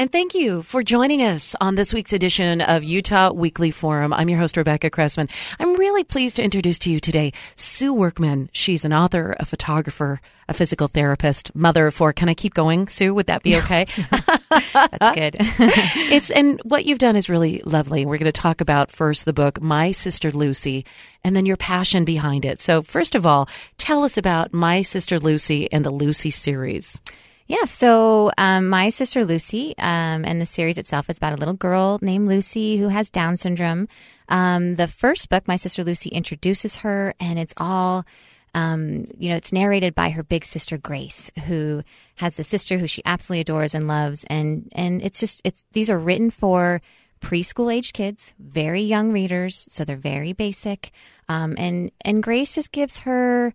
And thank you for joining us on this week's edition of Utah Weekly Forum. I'm your host, Rebecca Cressman. I'm really pleased to introduce to you today Sue Workman. She's an author, a photographer, a physical therapist, mother of four. Can I keep going, Sue? Would that be okay? That's good. it's and what you've done is really lovely. We're going to talk about first the book My Sister Lucy and then your passion behind it. So, first of all, tell us about My Sister Lucy and the Lucy series. Yeah, so um, my sister Lucy, um, and the series itself is about a little girl named Lucy who has Down syndrome. Um, the first book, My Sister Lucy, introduces her, and it's all, um, you know, it's narrated by her big sister Grace, who has a sister who she absolutely adores and loves, and and it's just it's these are written for preschool age kids, very young readers, so they're very basic, um, and and Grace just gives her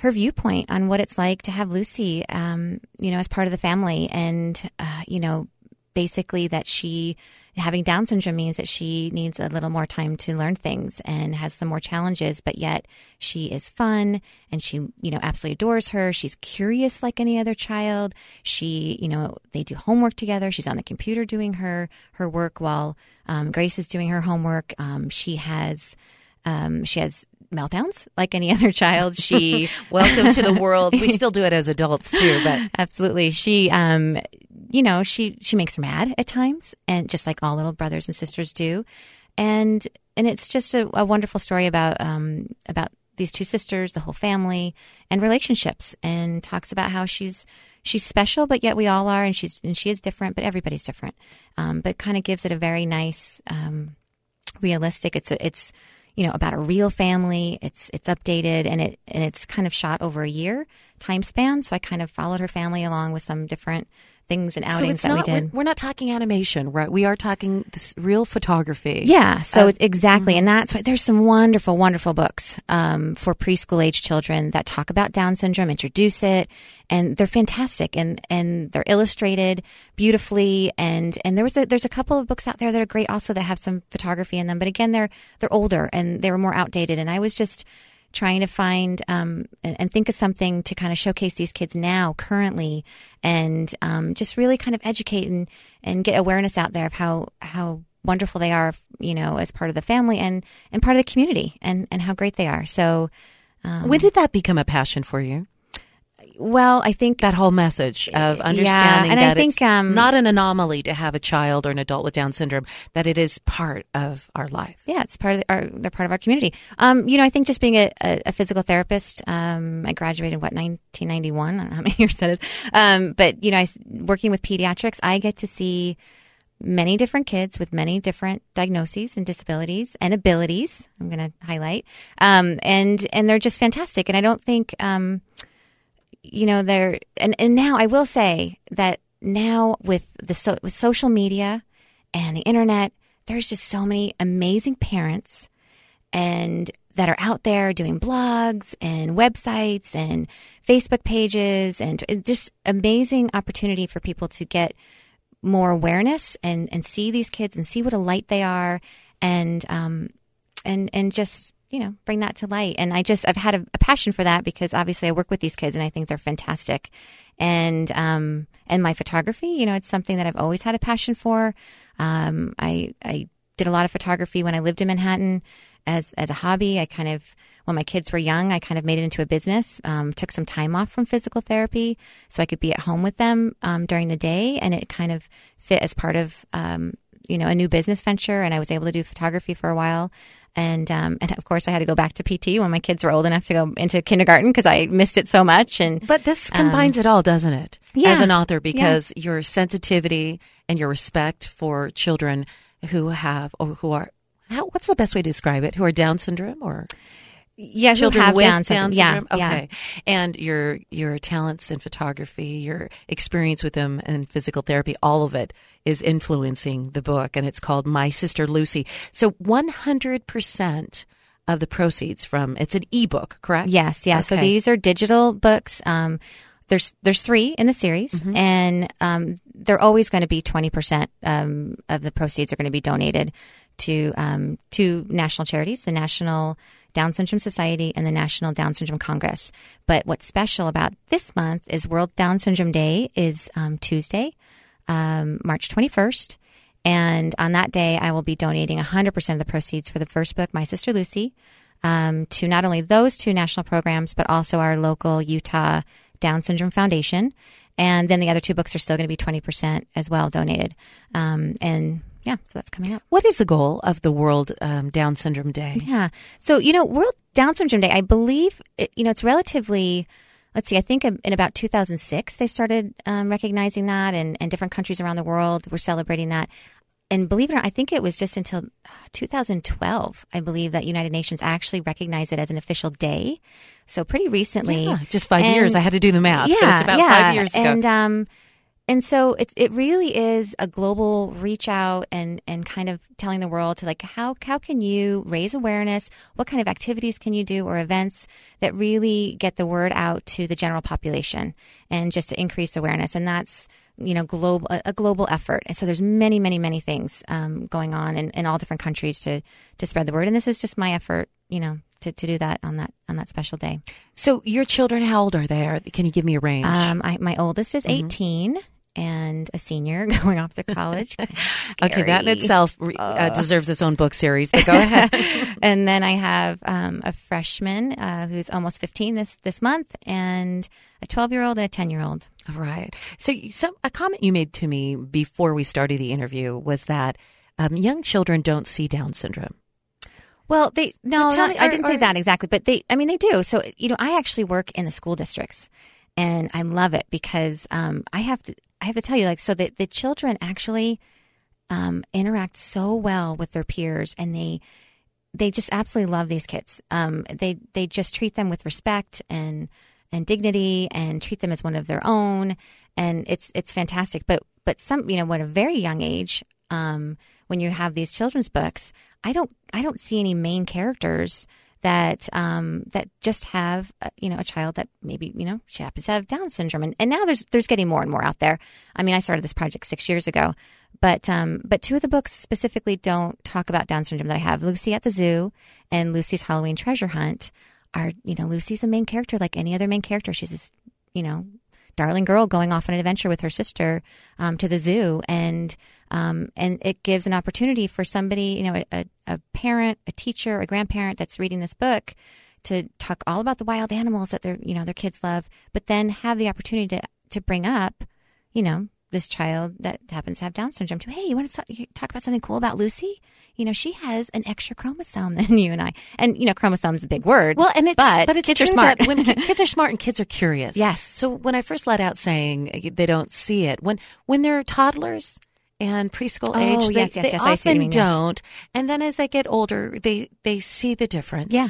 her viewpoint on what it's like to have Lucy, um, you know, as part of the family, and uh, you know, basically that she having Down syndrome means that she needs a little more time to learn things and has some more challenges, but yet she is fun and she, you know, absolutely adores her. She's curious like any other child. She, you know, they do homework together. She's on the computer doing her her work while um, Grace is doing her homework. Um, she has um, she has meltdowns like any other child. She welcome to the world. We still do it as adults too, but absolutely. She, um, you know, she she makes her mad at times, and just like all little brothers and sisters do, and and it's just a, a wonderful story about um, about these two sisters, the whole family, and relationships, and talks about how she's she's special, but yet we all are, and she's and she is different, but everybody's different. Um, but kind of gives it a very nice, um, realistic. It's a, it's you know about a real family. It's it's updated and it and it's kind of shot over a year time span. So I kind of followed her family along with some different things and outings so that not, we did. We're, we're, not talking animation, right? We are talking real photography. Yeah. So uh, exactly, mm-hmm. and that's why there's some wonderful, wonderful books um, for preschool age children that talk about Down syndrome, introduce it, and they're fantastic, and and they're illustrated beautifully, and and there was a, there's a couple of books out there that are great also that have some photography in them, but again, they're they're older and they were more outdated, and I was just trying to find um, and, and, think of something to kind of showcase these kids now, currently, and um, just really kind of educate and, and get awareness out there of how how wonderful they are, you know, as part of the family and and part of the community, and and how great they are. So, um, when did that become a passion for you? Well, I think that whole message of understanding yeah, and that I think, it's um, not an anomaly to have a child or an adult with Down syndrome; that it is part of our life. Yeah, it's part of our they're part of our community. Um, you know, I think just being a, a, a physical therapist, um, I graduated what 1991. I don't know how many years that is, um, but you know, I working with pediatrics, I get to see many different kids with many different diagnoses and disabilities and abilities. I'm going to highlight, um, and and they're just fantastic. And I don't think um, you know, there and, and now I will say that now with the so, with social media and the internet, there's just so many amazing parents and that are out there doing blogs and websites and Facebook pages and just amazing opportunity for people to get more awareness and, and see these kids and see what a light they are and um and and just you know, bring that to light. And I just, I've had a, a, passion for that because obviously I work with these kids and I think they're fantastic. And, um, and my photography, you know, it's something that I've always had a passion for. Um, I, I did a lot of photography when I lived in Manhattan as, as a hobby. I kind of, when my kids were young, I kind of made it into a business. Um, took some time off from physical therapy so I could be at home with them um, during the day, and it kind of fit as part of um, you know a new business venture. And I was able to do photography for a while. And um, and of course, I had to go back to PT when my kids were old enough to go into kindergarten because I missed it so much. And But this combines it all, doesn't it? yeah. As an author, because your sensitivity and your respect for children who have or who are how, what's the best way to describe it? Who are Down syndrome or yeah, children have with Down syndrome. syndrome? Yeah, Okay. And your your talents in photography, your experience with them and physical therapy, all of it is influencing the book and it's called My Sister Lucy. So 100% of the proceeds from it's an ebook, correct? Yes, yeah. So these are digital books. Um, there's there's three in the series, Mm-hmm. and um, they're always going to be twenty percent um, of the proceeds are going to be donated to um, two national charities, the National Down Syndrome Society and the National Down Syndrome Congress. But what's special about this month is World Down Syndrome Day is um, Tuesday, um, March twenty first. And on that day, I will be donating 100% of the proceeds for the first book, My Sister Lucy, um, to not only those two national programs, but also our local Utah Down Syndrome Foundation. And then the other two books are still going to be 20% as well donated. Um, and yeah, so that's coming up. What is the goal of the World um, Down Syndrome Day? Yeah. So, you know, World Down Syndrome Day, I believe, it, you know, it's relatively, let's see, I think in about 2006, they started um, recognizing that, and, and different countries around the world were celebrating that. And believe it or not, I think it was just until uh, 2012, I believe, that United Nations actually recognized it as an official day. So pretty recently. Yeah, just five And- years. I had to do the math. Yeah, but it's about yeah. five years ago. And um, and so it it really is a global reach out and and kind of telling the world to like how how can you raise awareness? What kind of activities can you do or events that really get the word out to the general population and just to increase awareness? And that's you know global a global effort. And so there's many many many things um, going on in, in all different countries to to spread the word. And this is just my effort, you know. To, to do that on that on that special day. so your children, how old are they? Can you give me a range? Um, I, my oldest is Mm-hmm. 18 and a senior going off to college. Okay, that in itself re- uh, deserves its own book series. But go ahead. and then I have um, a freshman uh, who's almost 15 this this month, and a 12 year old and a 10 year old. All right. So, some a comment you made to me before we started the interview was that um, young children don't see Down syndrome. Well, they no, not, me, I didn't say that exactly, but they, I mean, they do. So you know, I actually work in the school districts, and I love it because um, I have to, I have to tell you, like, so the the children actually um, interact so well with their peers, and they they just absolutely love these kids. Um, they they just treat them with respect and and dignity, and treat them as one of their own, and it's it's fantastic. But but some you know, at a very young age, um, when you have these children's books, I don't I don't see any main characters that um, that just have uh, you know a child that maybe you know she happens to have Down syndrome, and, and now there's there's getting more and more out there. I mean, I started this project six years ago, but um, but two of the books specifically don't talk about Down syndrome that I have. Lucy at the Zoo and Lucy's Halloween Treasure Hunt are you know Lucy's a main character like any other main character. She's this you know darling girl going off on an adventure with her sister um, to the zoo and um, and it gives an opportunity for somebody you know a, a parent a teacher a grandparent that's reading this book to talk all about the wild animals that their you know their kids love but then have the opportunity to to bring up you know this child that happens to have down syndrome to hey you want to talk, about something cool about lucy you know she has an extra chromosome than you and i and you know chromosome is a big word Well, and it's but, but, it's kids true are smart that when kids are smart and kids are curious. Yes. So when I first let out saying they don't see it when when they're toddlers and preschool Oh, age, they, yes, yes, they yes, I see what often you don't, and then as they get older, they they see the difference. Yeah.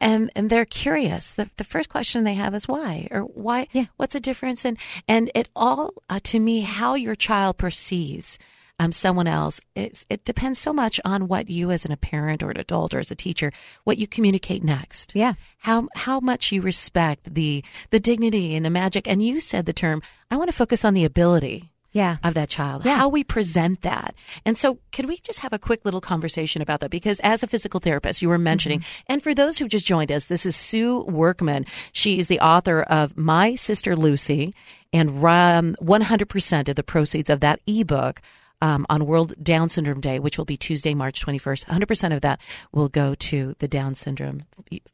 And, and they're curious. The, the first question they have is why, or why? Yeah. What's the difference? And and it all uh, to me how your child perceives um, someone else. It's, it depends so much on what you, as an, a parent or an adult or as a teacher, what you communicate next yeah how how much you respect the the dignity and the magic and you said the term i want to focus on the ability yeah of that child Yeah. how we present that and so could we just have a quick little conversation about that because as a physical therapist you were mentioning Mm-hmm. and for those who just joined us this is sue workman she is the author of my sister lucy and um, 100% of the proceeds of that ebook um, on World Down Syndrome Day, which will be Tuesday, March 21st. 100% of that will go to the Down Syndrome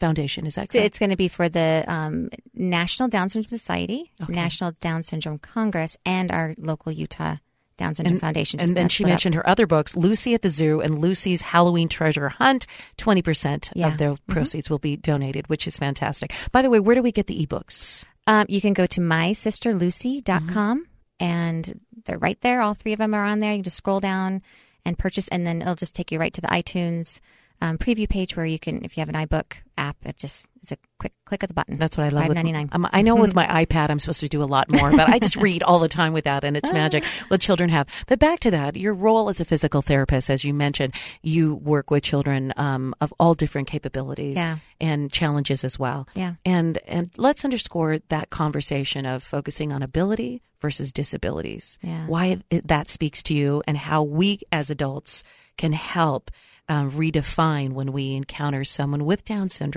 Foundation. Is that correct? it's going to be for the um, National Down Syndrome Society, Okay. National Down Syndrome Congress, and our local Utah Down Syndrome Foundation. just And then she split up. mentioned her other books, Lucy at the Zoo and Lucy's Halloween Treasure Hunt. 20% Yeah. Mm-hmm. of their proceeds will be donated, which is fantastic. By the way, where do we get the ebooks? Um, you can go to mysisterlucy.com and they're right there. All three of them are on there. You just scroll down and purchase, and then it'll just take you right to the iTunes um, preview page where you can, if you have an iBook app, it just is a quick click of the button. That's what I love. Five ninety nine. Um, I know with my iPad, I'm supposed to do a lot more, but I just read all the time with that, and it's magic. What children have. But back to that, your role as a physical therapist, as you mentioned, you work with children um, of all different capabilities Yeah. and challenges as well. Yeah. And and let's underscore that conversation of focusing on ability versus disabilities. Yeah. Why that speaks to you, and how we as adults can help um, redefine when we encounter someone with Down syndrome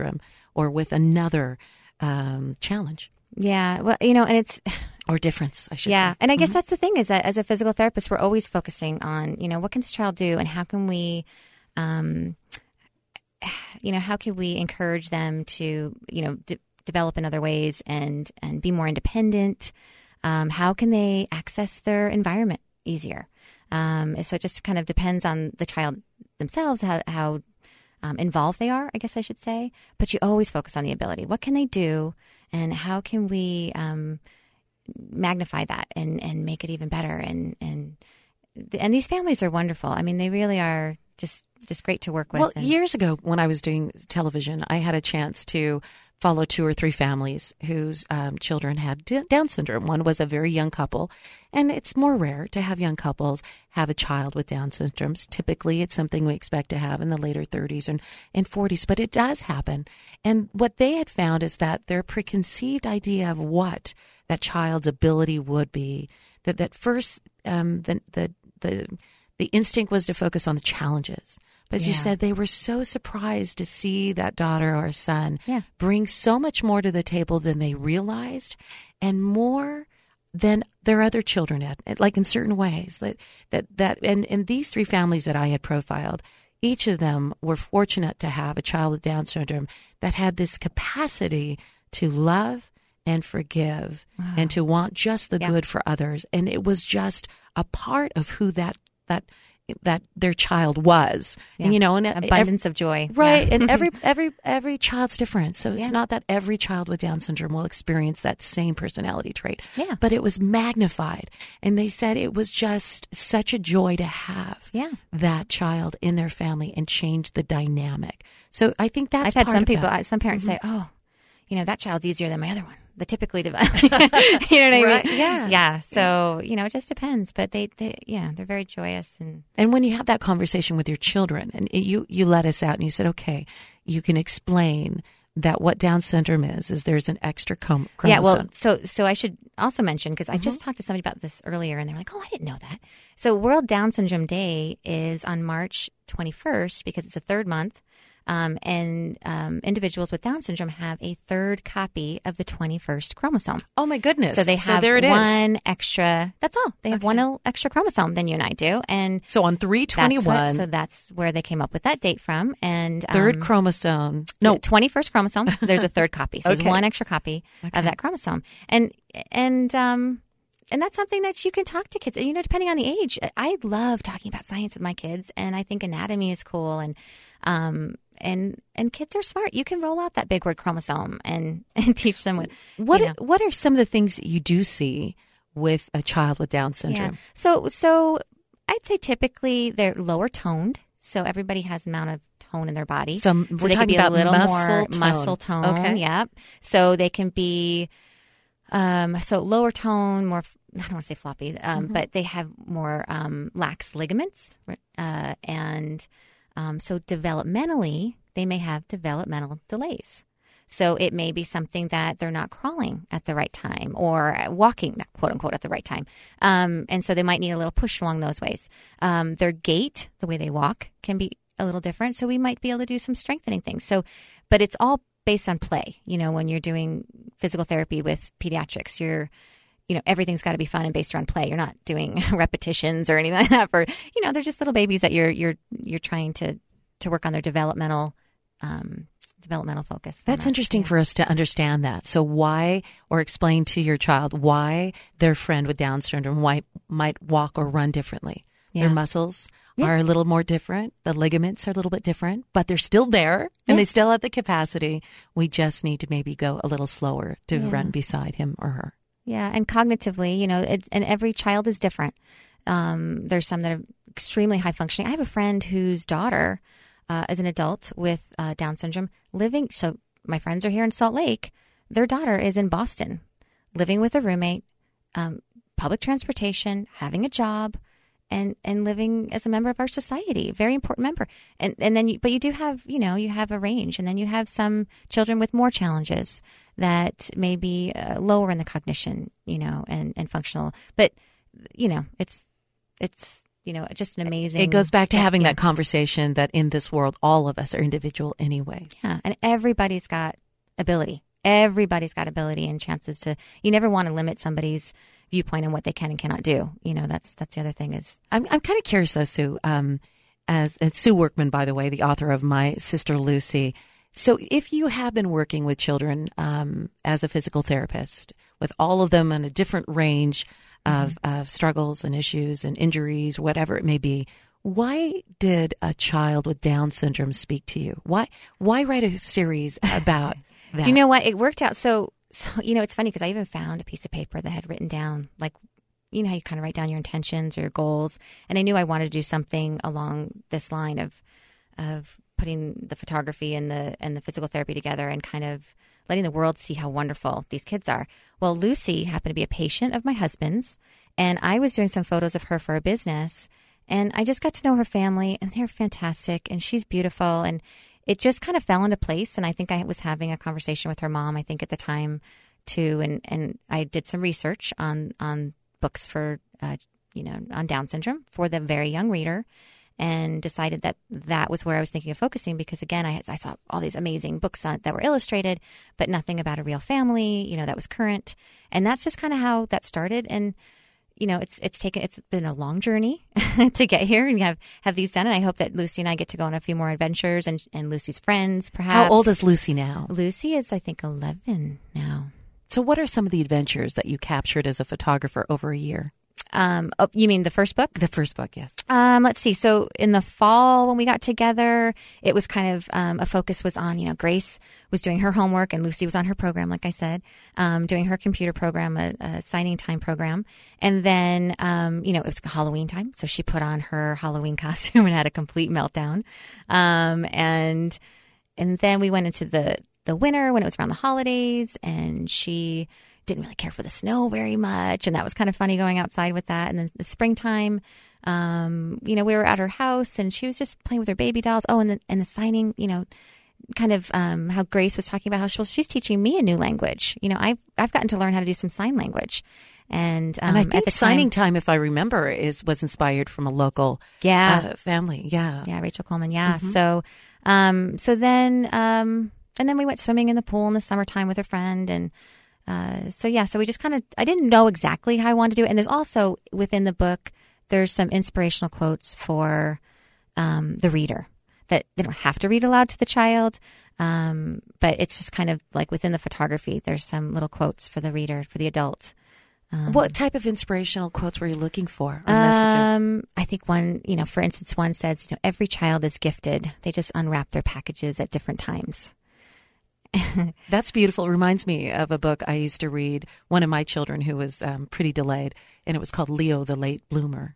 or with another um, challenge Yeah. Well, you know, and it's, or difference, I should yeah. say. Mm-hmm. And I guess that's the thing is that as a physical therapist, we're always focusing on, you know, what can this child do and how can we, um, you know, how can we encourage them to, you know, de- develop in other ways and, and be more independent? Um, how can they access their environment easier? Um, so it just kind of depends on the child themselves, how, how um, involved they are, I guess I should say. But you always focus on the ability. What can they do, and how can we um, magnify that and, and make it even better? And and and these families are wonderful. I mean, they really are just just great to work with. Well, and- years ago, when I was doing television, I had a chance to follow two or three families whose um, children had Down syndrome. One was a very young couple, and it's more rare to have young couples have a child with Down syndrome. Typically, it's something we expect to have in the later 30s and, and 40s, but it does happen. And what they had found is that their preconceived idea of what that child's ability would be, that that first um, the the the the instinct was to focus on the challenges. But as you said, they were so surprised to see that daughter or son Yeah. bring so much more to the table than they realized and more than their other children had, like in certain ways. That, that, that and, and these three families that I had profiled, each of them were fortunate to have a child with Down syndrome that had this capacity to love and forgive and to want just the Yeah. good for others. And it was just a part of who that, that, that their child was. And, you know, and ev- abundance of joy, Right, Yeah. and every every every child's different, so it's Yeah. not that every child with Down syndrome will experience that same personality trait. Yeah. but it was magnified, and they said it was just such a joy to have Yeah. that child in their family and change the dynamic. So I think that's I've had some people, that. Some parents mm-hmm. say, "Oh, you know, that child's easier than my other one." The typically developed, you know what I Right, mean? yeah. yeah. So you know, it just depends. But they, they, yeah, they're very joyous and And when you have that conversation with your children, and you you let us out, and you said, okay, you can explain that what Down syndrome is is there's an extra chrom- chromosome. Yeah, well, so so I should also mention because I just mm-hmm. talked to somebody about this earlier, and they're like, "Oh, I didn't know that." So World Down Syndrome Day is on March 21st because it's a third month, um, and um, individuals with Down syndrome have a third copy of the 21st chromosome. oh my goodness! So they have there it is. one extra. That's all. They have one extra chromosome than you and I do, and So on three twenty that's what, so that's where they came up with that date from. And third um, chromosome. No, twenty first chromosome. There's a third copy, so Okay. there's one extra copy of that chromosome, and and um and that's something that you can talk to kids. You know, depending on the age. I love talking about science with my kids, and I think anatomy is cool, and um and and kids are smart. You can roll out that big word chromosome and and teach them what What you know. What are some of the things you do see with a child with Down syndrome? Yeah. So so I'd say typically they're lower toned. So everybody has amount of tone in their body. So we're they can be a little muscle more tone. muscle tone. Okay. Yep. So they can be um so lower tone, more I don't want to say floppy, um, Mm-hmm. but they have more um, lax ligaments, uh, and um, so developmentally they may have developmental delays. So it may be something that they're not crawling at the right time or walking, quote unquote, at the right time. Um, and so they might need a little push along those ways. Um, their gait, the way they walk, can be a little different. So we might be able to do some strengthening things. So, but it's all based on play. You know, when you're doing physical therapy with pediatrics, you're you know, everything's got to be fun and based around play. You're not doing repetitions or anything like that for, you know, they're just little babies that you're, you're, you're trying to, to work on their developmental, um, developmental focus. That's that. interesting Yeah. for us to understand that. So why, or explain to your child why their friend with Down syndrome might, might walk or run differently. Yeah. Their muscles Yeah. are a little more different. The ligaments are a little bit different, but they're still there and they still have the capacity. We just need to maybe go a little slower to run beside him or her. Yeah, and cognitively, you know, it's, and every child is different. Um, there's some that are extremely high functioning. I have a friend whose daughter uh, is an adult with uh, Down syndrome living. So my friends are here in Salt Lake. Their daughter is in Boston, living with a roommate, um, public transportation, having a job, and and living as a member of our society. Very important member. And and then, you, but you do have, you know, you have a range, and then you have some children with more challenges that may be uh, lower in the cognition, you know, and and functional. But you know, it's it's you know just an amazing. It goes back to having yeah. that conversation that in this world, all of us are individual anyway. Yeah, and everybody's got ability. Everybody's got ability and chances to. You never want to limit somebody's viewpoint on what they can and cannot do. You know, that's that's the other thing is I'm I'm kind of curious though, Sue. Um, as and Sue Workman, by the way, the author of My Sister Lucy. So, if you have been working with children um, as a physical therapist, with all of them on a different range of, of struggles and issues and injuries, whatever it may be, why did a child with Down syndrome speak to you? Why why write a series about that? Do you know what? It worked out so. So you know, it's funny because I even found a piece of paper that had written down like, you know, how you kind of write down your intentions or your goals, and I knew I wanted to do something along this line of, of putting the photography and the and the physical therapy together and kind of letting the world see how wonderful these kids are. Well, Lucy happened to be a patient of my husband's, and I was doing some photos of her for a business, and I just got to know her family, and they're fantastic, and she's beautiful, and it just kind of fell into place. And I think I was having a conversation with her mom, I think at the time too, and and I did some research on on books for uh, you know on Down syndrome for the very young reader, and decided that that was where I was thinking of focusing because again I, I saw all these amazing books on, that were illustrated, but nothing about a real family, you know, that was current, and that's just kind of how that started and you know, it's it's taken it's been a long journey to get here and have have these done. And I hope that Lucy and I get to go on a few more adventures and and Lucy's friends perhaps. How old is Lucy now? Lucy? Is I think eleven now. So, what are some of the adventures that you captured as a photographer over a year? Um, oh, you mean the first book? The first book, yes. Um, let's see. So in the fall when we got together, it was kind of um, a focus was on you know Grace was doing her homework and Lucy was on her program, like I said, um, doing her computer program, a, a signing time program, and then um, you know it was Halloween time, so she put on her Halloween costume and had a complete meltdown, um, and and then we went into the the winter when it was around the holidays, and she didn't really care for the snow very much, and that was kind of funny going outside with that. And then the springtime, um, you know, we were at her house, and she was just playing with her baby dolls. Oh, and the and the signing, you know, kind of um, how Grace was talking about how she, well, she's teaching me a new language. You know, I've I've gotten to learn how to do some sign language. And, um, and I at think the signing time, time, if I remember, is was inspired from a local yeah, uh, family. Yeah. Yeah, Rachel Coleman. Yeah. So, um, so then, um, and then we went swimming in the pool in the summertime with a friend, and uh, so yeah, so we just kind of, I didn't know exactly how I wanted to do it, and there's also within the book, there's some inspirational quotes for um, the reader that they don't have to read aloud to the child. Um, but it's just kind of like within the photography, there's some little quotes for the reader, for the adult. What type of inspirational quotes were you looking for or messages? Um, I think one, you know, for instance, one says, you know, every child is gifted. They just unwrap their packages at different times. That's beautiful. It reminds me of a book I used to read. One of my children who was um, pretty delayed, and it was called Leo the Late Bloomer.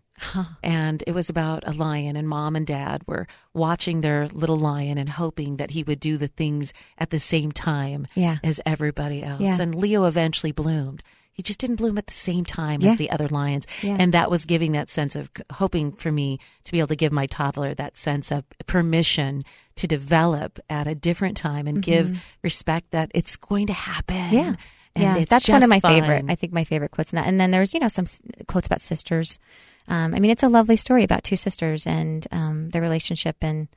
And it was about a lion, and mom and dad were watching their little lion and hoping that he would do the things at the same time Yeah. as everybody else. Yeah. And Leo eventually bloomed. He just didn't bloom at the same time Yeah. as the other lions. Yeah. And that was giving that sense of hoping for me to be able to give my toddler that sense of permission to develop at a different time and give respect that it's going to happen. Mm-hmm. Yeah. And yeah, it's that's one of my favorite. I think my favorite quotes in that. And then there's, you know, some quotes about sisters. Um, I mean, it's a lovely story about two sisters and um, their relationship and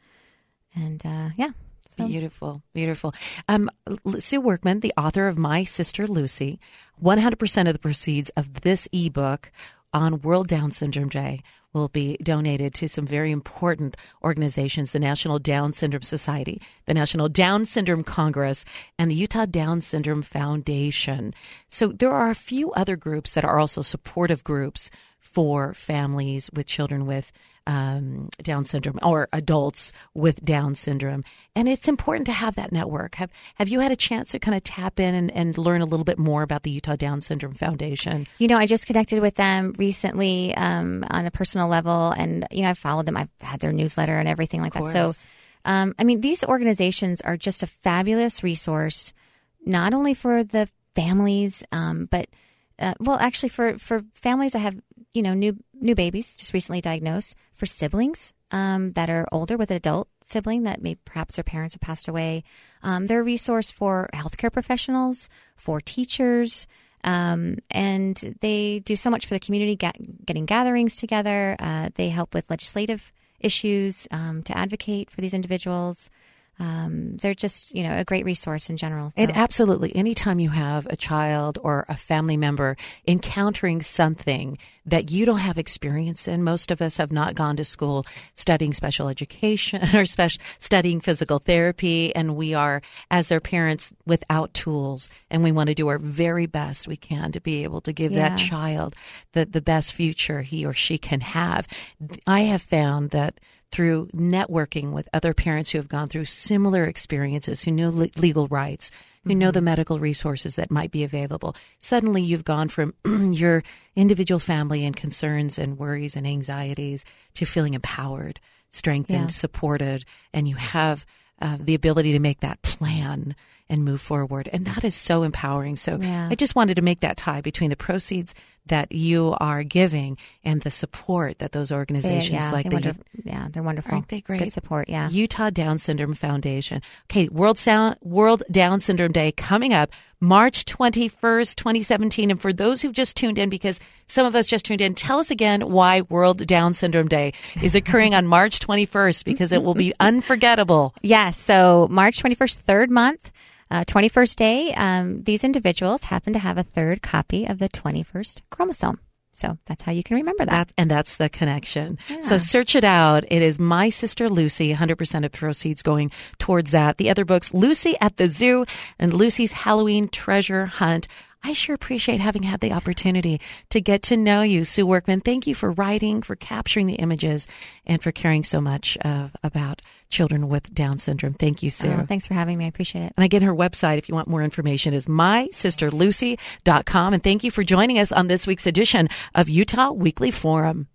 and uh, yeah. So. Beautiful, beautiful. Um, Sue Workman, the author of My Sister Lucy, 100% of the proceeds of this ebook on World Down Syndrome Day will be donated to some very important organizations the National Down Syndrome Society, the National Down Syndrome Congress, and the Utah Down Syndrome Foundation. So there are a few other groups that are also supportive groups for families with children with um, Down syndrome or adults with Down syndrome. And it's important to have that network. Have Have you had a chance to kind of tap in and, and learn a little bit more about the Utah Down Syndrome Foundation? You know, I just connected with them recently um, on a personal level, and you know, I've followed them. I've had their newsletter and everything like that. So, um, I mean, these organizations are just a fabulous resource, not only for the families, um, but uh, well, actually, for for families that have you know new new babies just recently diagnosed, for siblings um, that are older with an adult sibling that may perhaps their parents have passed away. Um, they're a resource for healthcare professionals, for teachers. Um, and they do so much for the community, get, getting gatherings together. Uh, they help with legislative issues um, to advocate for these individuals um, they're just you know a great resource in general. So. And absolutely, anytime you have a child or a family member encountering something that you don't have experience in, most of us have not gone to school studying special education or special studying physical therapy, and we are as their parents without tools, and we want to do our very best we can to be able to give yeah. that child the the best future he or she can have. I have found that through networking with other parents who have gone through similar experiences, who know le- legal rights, who mm-hmm. know the medical resources that might be available. Suddenly, you've gone from your individual family and concerns and worries and anxieties to feeling empowered, strengthened, yeah. supported, and you have uh, the ability to make that plan and move forward. And that is so empowering. So yeah. I just wanted to make that tie between the proceeds that you are giving and the support that those organizations they, yeah, like they wonder, yeah they're wonderful. Aren't they great? Good support yeah. Utah Down Syndrome Foundation. Okay World Sound World Down Syndrome Day coming up March 21st 2017 and for those who've just tuned in because some of us just tuned in tell us again why World Down Syndrome Day is occurring on March 21st because it will be unforgettable. Yes so March 21st third month uh, 21st day, um, these individuals happen to have a third copy of the 21st chromosome. So that's how you can remember that. that and that's the connection. Yeah. So search it out. It is My Sister Lucy, 100% of proceeds going towards that. The other books, Lucy at the Zoo and Lucy's Halloween Treasure Hunt. I sure appreciate having had the opportunity to get to know you, Sue Workman. Thank you for writing, for capturing the images, and for caring so much uh, about children with Down syndrome. Thank you, Sue. Oh, thanks for having me. I appreciate it. And again, her website, if you want more information, is mysisterlucy.com. And thank you for joining us on this week's edition of Utah Weekly Forum.